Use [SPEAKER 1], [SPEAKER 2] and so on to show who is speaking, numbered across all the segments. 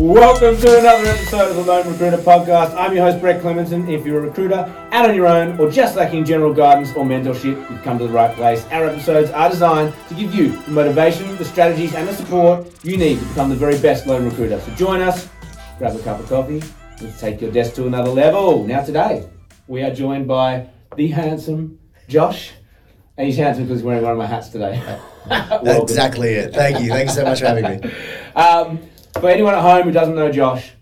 [SPEAKER 1] Welcome to another episode of the Lone Recruiter Podcast. I'm your host, Brett Clemenson. If you're a recruiter out on your own or just lacking general guidance or mentorship, you've come to the right place. Our episodes are designed to give you the motivation, the strategies, and the support you need to become the very best lone recruiter. So join us, grab a cup of coffee, let's take your desk to another level. Now, today, we are joined by the handsome Josh. And he's handsome because he's wearing one of my hats today.
[SPEAKER 2] That's exactly it. Thank you. Thank you so much for having me.
[SPEAKER 1] Um, for anyone at home who doesn't know Josh,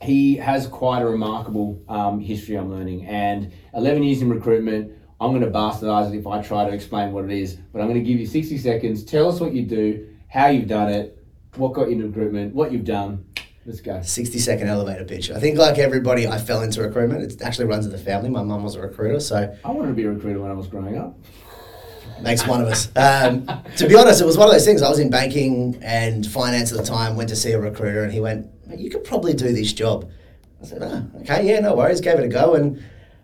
[SPEAKER 1] he has quite a remarkable um, history, I'm learning. And 11 years in recruitment, I'm going to bastardize it if I try to explain what it is. But I'm going to give you 60 seconds. Tell us what you do, how you've done it, what got you into recruitment, what you've done. Let's go.
[SPEAKER 2] 60 second elevator pitch. I think, like everybody, I fell into recruitment. It actually runs in the family. My mum was a recruiter, so
[SPEAKER 1] I wanted to be a recruiter when I was growing up.
[SPEAKER 2] Makes one of us. Um, to be honest, it was one of those things. I was in banking and finance at the time, went to see a recruiter, and he went, You could probably do this job. I said, oh, Okay, yeah, no worries. Gave it a go. And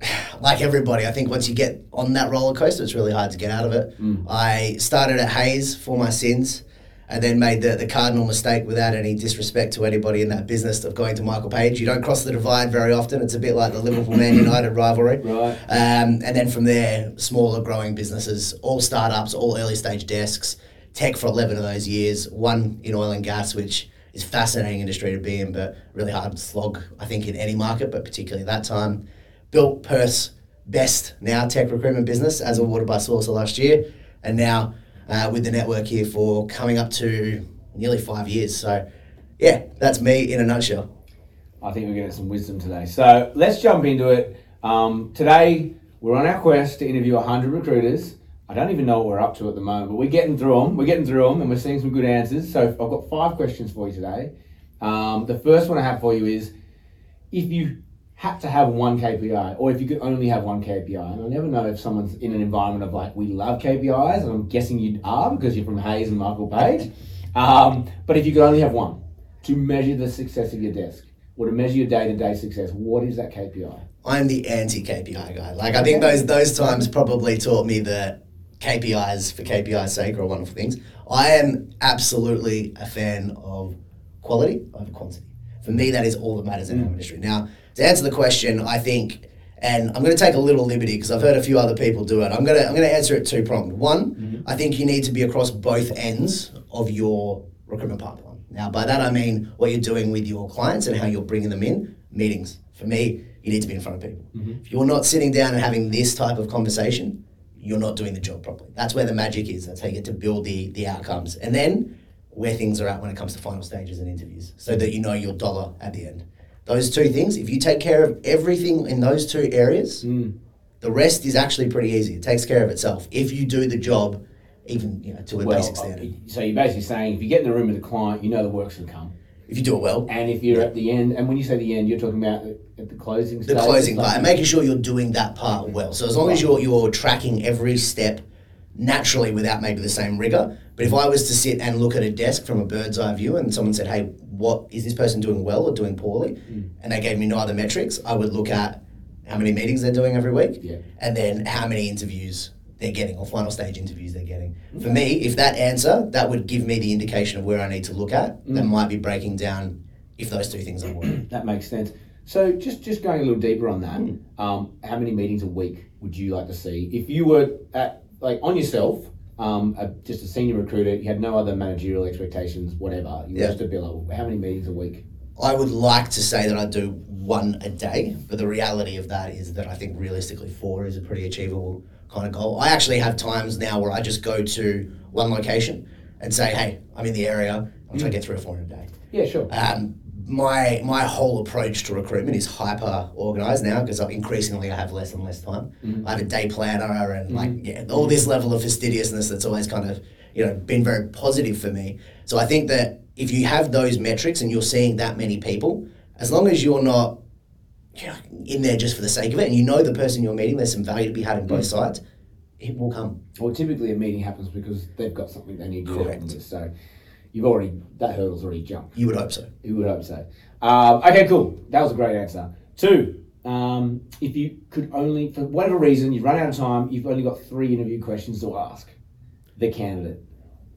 [SPEAKER 2] like everybody, I think once you get on that roller coaster, it's really hard to get out of it. I started at Hays for my sins. And then made the, the cardinal mistake without any disrespect to anybody in that business of going to Michael Page. You don't cross the divide very often. It's a bit like the Liverpool Man United rivalry.
[SPEAKER 1] Right.
[SPEAKER 2] Um, and then from there, smaller growing businesses, all startups, all early stage desks, tech for 11 of those years, one in oil and gas, which is fascinating industry to be in, but really hard slog, I think, in any market, but particularly that time. Built Perth's best now tech recruitment business as awarded by Sourcer last year, and now uh, with the network here for coming up to nearly five years. So, yeah, that's me in a nutshell.
[SPEAKER 1] I think we're getting some wisdom today. So let's jump into it. Um, today, we're on our quest to interview 100 recruiters. I don't even know what we're up to at the moment, but we're getting through them. We're getting through them and we're seeing some good answers. So I've got five questions for you today. Um, the first one I have for you is if you had to have one KPI, or if you could only have one KPI, and I never know if someone's in an environment of like, we love KPIs, and I'm guessing you are because you're from Hays and Michael Page. Um, but if you could only have one to measure the success of your desk, or to measure your day to day success, what is that KPI?
[SPEAKER 2] I'm the anti KPI guy. Like I think those those times probably taught me that KPIs for KPI's sake are wonderful things. I am absolutely a fan of quality over quantity. For me, that is all that matters in our industry. Now, to answer the question, I think, and I'm going to take a little liberty because I've heard a few other people do it. I'm going to I'm going to answer it two pronged. One, mm-hmm. I think you need to be across both ends of your recruitment pipeline. Now, by that I mean what you're doing with your clients and how you're bringing them in. Meetings. For me, you need to be in front of people. Mm-hmm. If you're not sitting down and having this type of conversation, you're not doing the job properly. That's where the magic is. That's how you get to build the, the outcomes. And then where things are at when it comes to final stages and interviews, so that you know your dollar at the end. Those two things, if you take care of everything in those two areas, the rest is actually pretty easy. It takes care of itself if you do the job, even you know to a
[SPEAKER 1] Well,
[SPEAKER 2] basic standard.
[SPEAKER 1] uh, so you're basically saying if you get in the room with the client, you know the work's going to come.
[SPEAKER 2] If you do it well,
[SPEAKER 1] And if you're at the end, and when you say the end, you're talking about at the closing
[SPEAKER 2] the closing
[SPEAKER 1] like-
[SPEAKER 2] part and making sure you're doing that part well. So as long as you're you're tracking every step naturally without maybe the same rigor. But if I was to sit and look at a desk from a bird's eye view and someone said, "Hey, what is this person doing well or doing poorly?"
[SPEAKER 1] Mm.
[SPEAKER 2] and they gave me no other metrics, I would look at how many meetings they're doing every week,
[SPEAKER 1] Yeah.
[SPEAKER 2] and then how many interviews they're getting or final stage interviews they're getting. For me, if that answer, that would give me the indication of where I need to look at. That
[SPEAKER 1] Mm.
[SPEAKER 2] might be breaking down if those two things are working.
[SPEAKER 1] That makes sense. So just just going a little deeper on that,
[SPEAKER 2] Hmm.
[SPEAKER 1] um, how many meetings a week would you like to see if you were at like on yourself, um, a, just a senior recruiter, you had no other managerial expectations, whatever. You were
[SPEAKER 2] Yeah.
[SPEAKER 1] just a biller. How many meetings a week?
[SPEAKER 2] I would like to say that I do one a day, but the reality of that is that I think realistically four is a pretty achievable kind of goal. I actually have times now where I just go to one location and say, "Hey, I'm in the area. I'm trying to get three or four in a day."
[SPEAKER 1] Yeah, sure.
[SPEAKER 2] Um, my my whole approach to recruitment is hyper organized now because increasingly I have less and less time. Mm-hmm. I have a day planner and like mm-hmm. yeah, all this level of fastidiousness that's always kind of you know been very positive for me. So I think that if you have those metrics and you're seeing that many people, as long as you're not you know, in there just for the sake of it, and you know the person you're meeting, there's some value to be had in both mm. sides. It will come.
[SPEAKER 1] Well, typically a meeting happens because they've got something they need to
[SPEAKER 2] Correct.
[SPEAKER 1] So you've already that hurdle's already jumped.
[SPEAKER 2] You would hope so.
[SPEAKER 1] You would hope so. Um, okay, cool. That was a great answer. Two, um, if you could only, for whatever reason, you've run out of time, you've only got three interview questions to ask the candidate.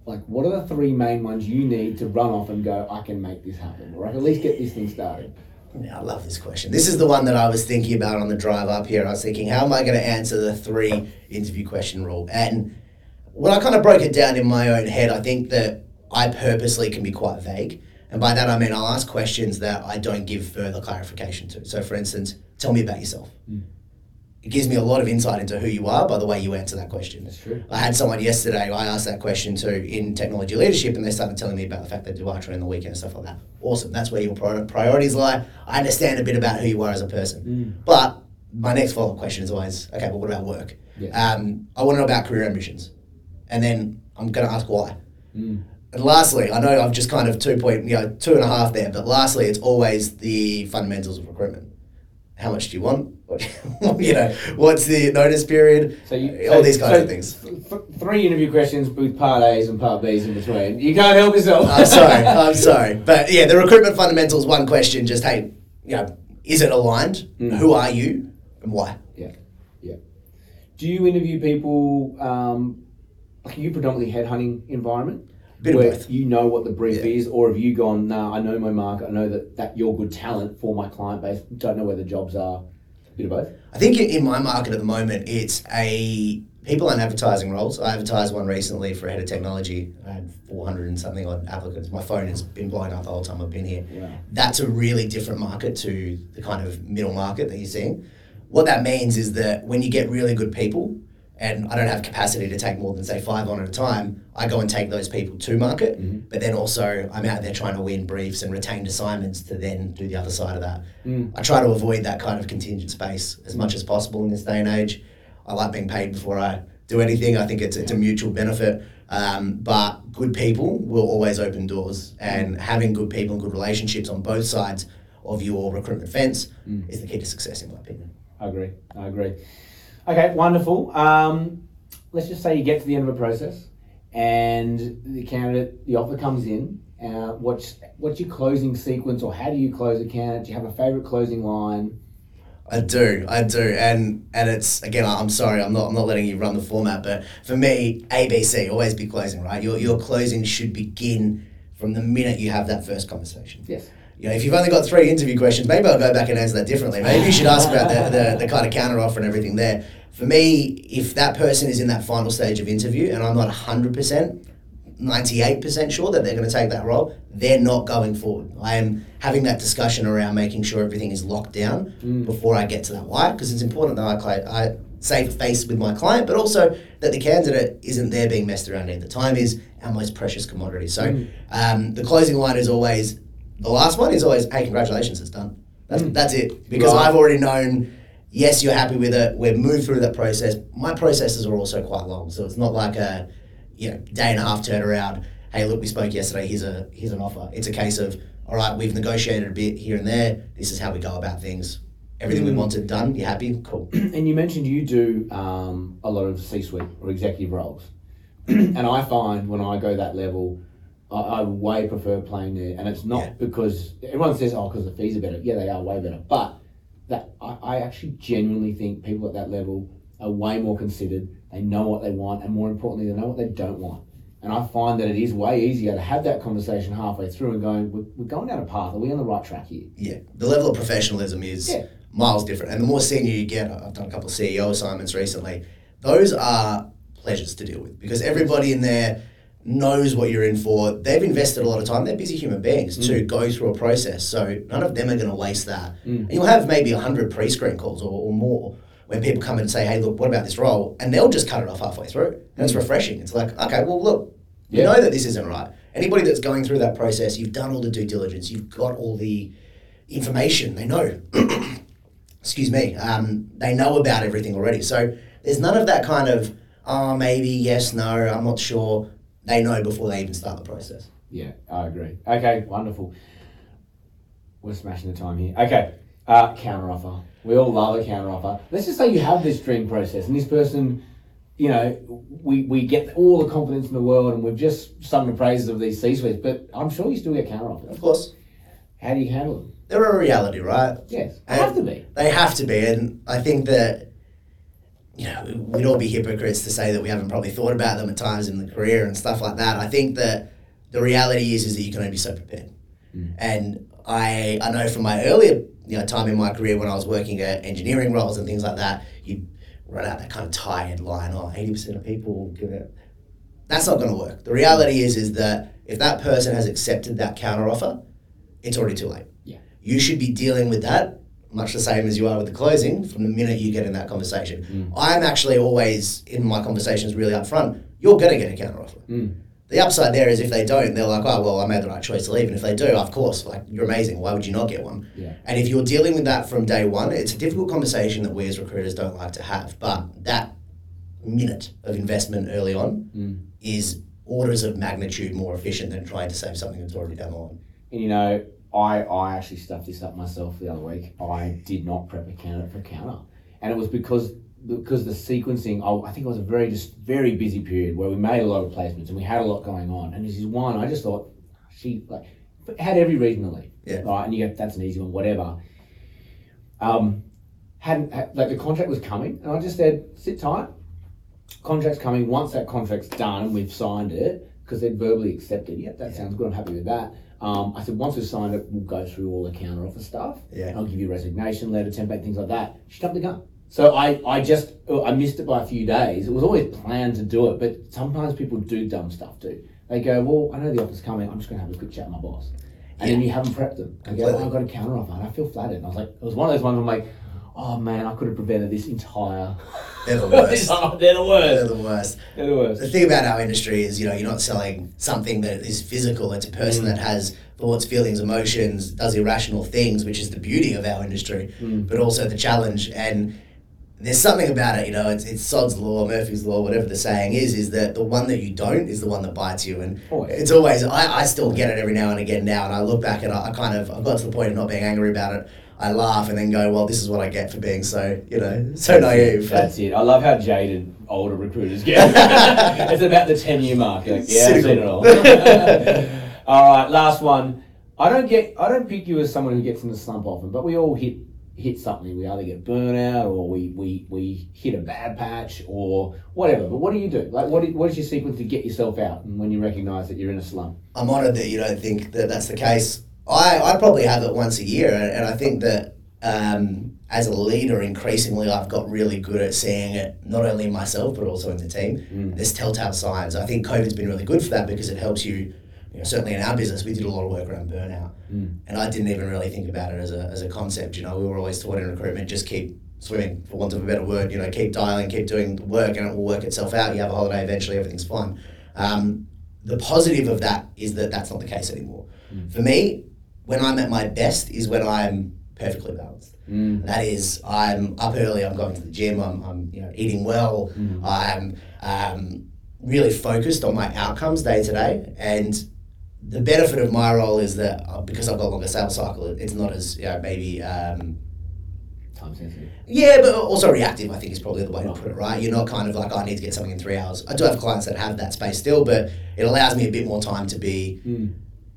[SPEAKER 1] like what are the three main ones you need to run off and go, I can make this happen, or I can at least get this thing started?
[SPEAKER 2] Yeah, I love this question. This is the one that I was thinking about on the drive up here. I was thinking, how am I going to answer the three interview question rule? And when I kind of broke it down in my own head, I think that I purposely can be quite vague. And by that I mean I'll ask questions that I don't give further clarification to. So, for instance, tell me about yourself.
[SPEAKER 1] Mm.
[SPEAKER 2] It gives me a lot of insight into who you are by the way you answer that question.
[SPEAKER 1] That's true.
[SPEAKER 2] I had someone yesterday, I asked that question to in technology leadership, and they started telling me about the fact that they do archery on the weekend and stuff like that. Awesome. That's where your priorities lie. I understand a bit about who you are as a person.
[SPEAKER 1] Mm.
[SPEAKER 2] But my next follow up question is always okay, but what about work?
[SPEAKER 1] Yeah.
[SPEAKER 2] Um, I want to know about career ambitions. And then I'm going to ask why.
[SPEAKER 1] Mm.
[SPEAKER 2] And lastly, I know I've just kind of two point, you know, two and a half there, but lastly, it's always the fundamentals of recruitment. How much do you want? You know, what's the notice period?
[SPEAKER 1] So you,
[SPEAKER 2] all
[SPEAKER 1] so-
[SPEAKER 2] these kinds
[SPEAKER 1] so
[SPEAKER 2] of things.
[SPEAKER 1] th- th- three interview questions with part A's and part B's in between. You can't help yourself.
[SPEAKER 2] I'm sorry, I'm sorry, but yeah, the recruitment fundamentals. One question, just hey, you know, is it aligned?
[SPEAKER 1] Mm.
[SPEAKER 2] Who are you and why?
[SPEAKER 1] Yeah, yeah. Do you interview people? Um, like, are you predominantly headhunting environment?
[SPEAKER 2] Bit of
[SPEAKER 1] where
[SPEAKER 2] both.
[SPEAKER 1] You know what the brief
[SPEAKER 2] Yeah.
[SPEAKER 1] is, or have you gone? Nah, I know my market. I know that that you're good talent for my client base. Don't know where the jobs are. Bit of both.
[SPEAKER 2] I think in my market at the moment, it's a people on advertising roles. I advertised one recently for a head of technology. I had 400 and something odd applicants. My phone has been blowing up the whole time I've been here.
[SPEAKER 1] Wow.
[SPEAKER 2] That's a really different market to the kind of middle market that you're seeing. What that means is that when you get really good people, and I don't have capacity to take more than say five on at a time, I go and take those people to market.
[SPEAKER 1] Mhm.
[SPEAKER 2] But then also I'm out there trying to win briefs and retained assignments to then do the other side of that.
[SPEAKER 1] Mm.
[SPEAKER 2] I try to avoid that kind of contingent space as much as possible in this day and age. I like being paid before I do anything. I think it's, it's a mutual benefit. Um, but good people will always open doors, and having good people and good relationships on both sides of your recruitment fence
[SPEAKER 1] Mm.
[SPEAKER 2] is the key to success, in my opinion.
[SPEAKER 1] I agree. I agree. Okay, wonderful. Um, let's just say you get to the end of a process, and the candidate, the offer comes in. Uh, what's what's your closing sequence, or how do you close a candidate? Do you have a favorite closing line?
[SPEAKER 2] I do, I do, and and it's again. I'm sorry, I'm not, I'm not letting you run the format, but for me, ABC always be closing, right? Your your closing should begin from the minute you have that first conversation.
[SPEAKER 1] Yes.
[SPEAKER 2] You know, if you've only got three interview questions, maybe I'll go back and answer that differently. Maybe you should ask about the, the, the kind of counter offer and everything there. For me, if that person is in that final stage of interview and I'm not 100%, 98% sure that they're going to take that role, they're not going forward. I am having that discussion around making sure everything is locked down
[SPEAKER 1] Mm.
[SPEAKER 2] before I get to that. Why? Because it's important that I, I save face with my client, but also that the candidate isn't there being messed around either. Time is our most precious commodity. So
[SPEAKER 1] Mm.
[SPEAKER 2] um, the closing line is always, the last one is always, hey, congratulations, it's done. That's,
[SPEAKER 1] Mm.
[SPEAKER 2] that's it. Because
[SPEAKER 1] Right.
[SPEAKER 2] I've already known, yes, you're happy with it, we've moved through that process. My processes are also quite long, so it's not like a you know day and a half turnaround. Hey, look, we spoke yesterday. Here's a here's an offer. It's a case of all right, we've negotiated a bit here and there. This is how we go about things. Everything we
[SPEAKER 1] Mm.
[SPEAKER 2] wanted done. You happy? Cool.
[SPEAKER 1] and you mentioned you do um, a lot of C-suite or executive roles, and I find when I go that level, I, I way prefer playing there, and it's not
[SPEAKER 2] Yeah.
[SPEAKER 1] because everyone says, "Oh, because the fees are better." Yeah, they are way better, but that I, I actually genuinely think people at that level are way more considered. They know what they want, and more importantly, they know what they don't want. And I find that it is way easier to have that conversation halfway through and going, "We're, we're going down a path. Are we on the right track here?"
[SPEAKER 2] Yeah, the level of professionalism is
[SPEAKER 1] Yeah.
[SPEAKER 2] miles different, and the more senior you get, I've done a couple of CEO assignments recently. Those are pleasures to deal with because everybody in there knows what you're in for. They've invested a lot of time. They're busy human beings to go through a process, so none of them are going to waste that.
[SPEAKER 1] Mm.
[SPEAKER 2] And you'll have maybe hundred pre-screen calls or, or more when people come in and say, "Hey, look, what about this role?" and they'll just cut it off halfway through. And it's
[SPEAKER 1] Mm.
[SPEAKER 2] refreshing. It's like, okay, well, look, you
[SPEAKER 1] Yeah.
[SPEAKER 2] know that this isn't right. Anybody that's going through that process, you've done all the due diligence, you've got all the information. They know. Excuse me. Um, they know about everything already. So there's none of that kind of, oh, maybe, yes, no, I'm not sure. They know before they even start the process.
[SPEAKER 1] Yeah, I agree. Okay, wonderful. We're smashing the time here. Okay, uh, counter offer. We all love a counter offer. Let's just say you have this dream process, and this person, you know, we, we get all the confidence in the world, and we've just sung the praises of these C-suites, but I'm sure you still get counter offers.
[SPEAKER 2] Of course,
[SPEAKER 1] How do you handle them?
[SPEAKER 2] they're a reality, right?
[SPEAKER 1] Yes, they
[SPEAKER 2] And
[SPEAKER 1] have to be.
[SPEAKER 2] They have to be. And I think that you know, we'd all be hypocrites to say that we haven't probably thought about them at times in the career and stuff like that. I think that the reality is is that you can only be so prepared. Mm. And I I know from my earlier you know time in my career when I was working at engineering roles and things like that, you run out that kind of tired line, oh, 80% of people give it. That's not going to work. The reality is is that if that person has accepted that counter offer, it's already too late.
[SPEAKER 1] Yeah.
[SPEAKER 2] You should be dealing with that much the same as you are with the closing from the minute you get in that conversation. I'm actually always in my conversations really upfront. You're going to get a counter offer.
[SPEAKER 1] Mm.
[SPEAKER 2] The upside there is if they don't, they're like, oh, well, I made the right choice to leave. And if they do, of course, like, you're amazing. Why would you not get one?
[SPEAKER 1] Yeah.
[SPEAKER 2] And if you're dealing with that from day one, it's a difficult conversation that we as recruiters don't like to have. But that minute of investment early on
[SPEAKER 1] Mm.
[SPEAKER 2] is orders of magnitude more efficient than trying to save something that's already down the line.
[SPEAKER 1] And you know, I, I actually stuffed this up myself the other week. I did not prep a candidate for counter, and it was because because the sequencing. I, I think it was a very just very busy period where we made a lot of placements and we had a lot going on. And this is one I just thought she like had every reason to leave.
[SPEAKER 2] Yeah.
[SPEAKER 1] Right, and you go that's an easy one, whatever. Um, hadn't had, like the contract was coming, and I just said sit tight. Contract's coming. Once that contract's done and we've signed it, because they'd verbally accepted. Yep, that sounds good. I'm happy with that. Um, I said once we've signed it, we'll go through all the counter offer stuff.
[SPEAKER 2] Yeah.
[SPEAKER 1] I'll give you a resignation letter, template, things like that. She jumped the gun. So I, I just I missed it by a few days. It was always planned to do it, but sometimes people do dumb stuff too. They go, well, I know the offer's coming. I'm just going to have a quick chat with my boss, and then you haven't prepped them. I go, oh, I've got a counter offer, and I feel flattered. And I was like, it was one of those ones. Where I'm like, oh man, I could have prevented this entire.
[SPEAKER 2] Oh, they're the worst.
[SPEAKER 1] They're the
[SPEAKER 2] They're
[SPEAKER 1] worst.
[SPEAKER 2] the worst.
[SPEAKER 1] They're the worst.
[SPEAKER 2] The thing about our industry is, you know, you're not selling something that is physical. It's a person mm. that has thoughts, feelings, emotions, does irrational things, which is the beauty of our industry, mm. but also the challenge. And there's something about it, you know, it's, it's Sod's law, Murphy's law, whatever the saying is, is that the one that you don't is the one that bites you. And oh,
[SPEAKER 1] Always.
[SPEAKER 2] it's always, I, I still get it every now and again now. And I look back and I, I kind of, I've got to the point of not being angry about it. I laugh and then go, well, this is what I get for being so, you know, so naive.
[SPEAKER 1] That's it. I love how jaded older recruiters get. it's about the 10 year mark. Like, yeah, I've seen it all. all right, last one. I don't get. I don't pick you as someone who gets in the slump often, but we all hit hit something. We either get burnout or we we, we hit a bad patch or whatever. But what do you do? Like, what is, what is your sequence to get yourself out and when you recognise that you're in a slump?
[SPEAKER 2] I'm honoured that you don't think that that's the case. I, I probably have it once a year, and, and I think that um, as a leader, increasingly I've got really good at seeing it not only in myself but also in the team. There's telltale signs. I think COVID's been really good for that because it helps you. You know, certainly in our business, we did a lot of work around burnout, and I didn't even really think about it as a, as a concept. You know, we were always taught in recruitment just keep swimming, for want of a better word. You know, keep dialing, keep doing the work, and it will work itself out. You have a holiday, eventually everything's fine. Um, the positive of that is that that's not the case anymore. For me, when I'm at my best is when I'm perfectly balanced. That is, I'm up early. I'm going to the gym. I'm, I'm you know eating well. I'm um, really focused on my outcomes day to day. And the benefit of my role is that uh, because I've got longer sales cycle, it's not as you know, maybe. Um,
[SPEAKER 1] Time sensitive.
[SPEAKER 2] yeah, but also reactive, I think is probably the way to put it, right? You're not kind of like, oh, I need to get something in three hours. I do have clients that have that space still, but it allows me a bit more time to be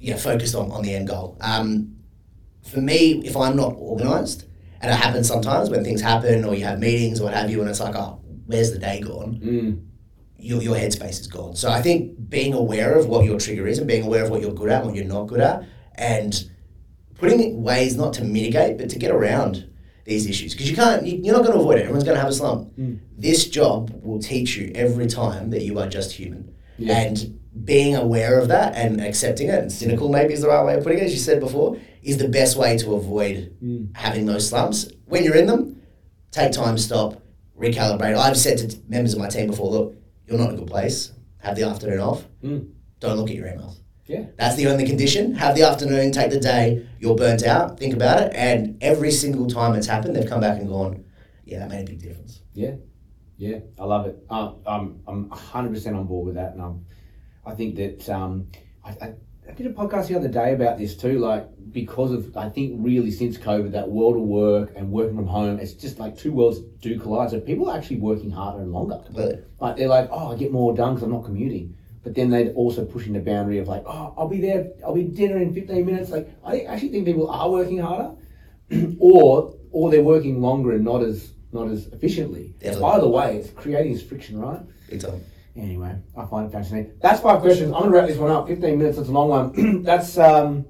[SPEAKER 2] you know, focused on, on the end goal. Um, for me, if I'm not organized, and it happens sometimes when things happen or you have meetings or what have you, and it's like, oh, where's the day gone?
[SPEAKER 1] Mm.
[SPEAKER 2] Your, your headspace is gone. So I think being aware of what your trigger is and being aware of what you're good at and what you're not good at, and putting ways not to mitigate, but to get around these issues. Because you can't, you, you're not going to avoid it. Everyone's going to have a slump. This job will teach you every time that you are just human.
[SPEAKER 1] Yeah.
[SPEAKER 2] And being aware of that and accepting it, and cynical maybe is the right way of putting it, as you said before, is the best way to avoid having those slumps. When you're in them, take time, stop, recalibrate. I've said to members of my team before, look, you're not in a good place. Have the afternoon off.
[SPEAKER 1] Mm.
[SPEAKER 2] Don't look at your emails.
[SPEAKER 1] Yeah.
[SPEAKER 2] That's the only condition. Have the afternoon, take the day, you're burnt out, think about it. And every single time it's happened, they've come back and gone, yeah, that made a big difference.
[SPEAKER 1] Yeah, yeah, I love it. Uh, I'm I'm hundred percent on board with that, and I'm, I think that um, I, I, I did a podcast the other day about this too. Like because of I think really since COVID, that world of work and working from home, it's just like two worlds do collide. So people are actually working harder and longer.
[SPEAKER 2] Completely.
[SPEAKER 1] Like they're like, oh, I get more done because I'm not commuting. But then they're also pushing the boundary of like, oh, I'll be there, I'll be dinner in 15 minutes. Like I actually think people are working harder, or or they're working longer and not as not as efficiently.
[SPEAKER 2] Definitely.
[SPEAKER 1] Either way, it's creating this friction, right?
[SPEAKER 2] Time.
[SPEAKER 1] Anyway, I find it fascinating. That's five questions. I'm gonna wrap this one up. 15 minutes. it's a long one. that's um,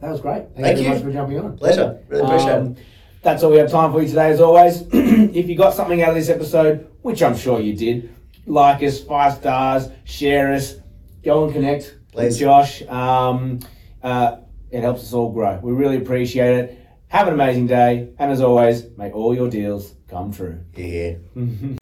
[SPEAKER 1] that was great. Thank,
[SPEAKER 2] Thank
[SPEAKER 1] you very much for jumping on.
[SPEAKER 2] Pleasure. Really appreciate
[SPEAKER 1] Um,
[SPEAKER 2] it.
[SPEAKER 1] That's all we have time for you today, as always. if you got something out of this episode, which I'm sure you did, like us, five stars, share us, go and connect with
[SPEAKER 2] Please.
[SPEAKER 1] Josh. Um, uh, it helps us all grow. We really appreciate it. Have an amazing day, and as always, may all your deals come true.
[SPEAKER 2] Yeah.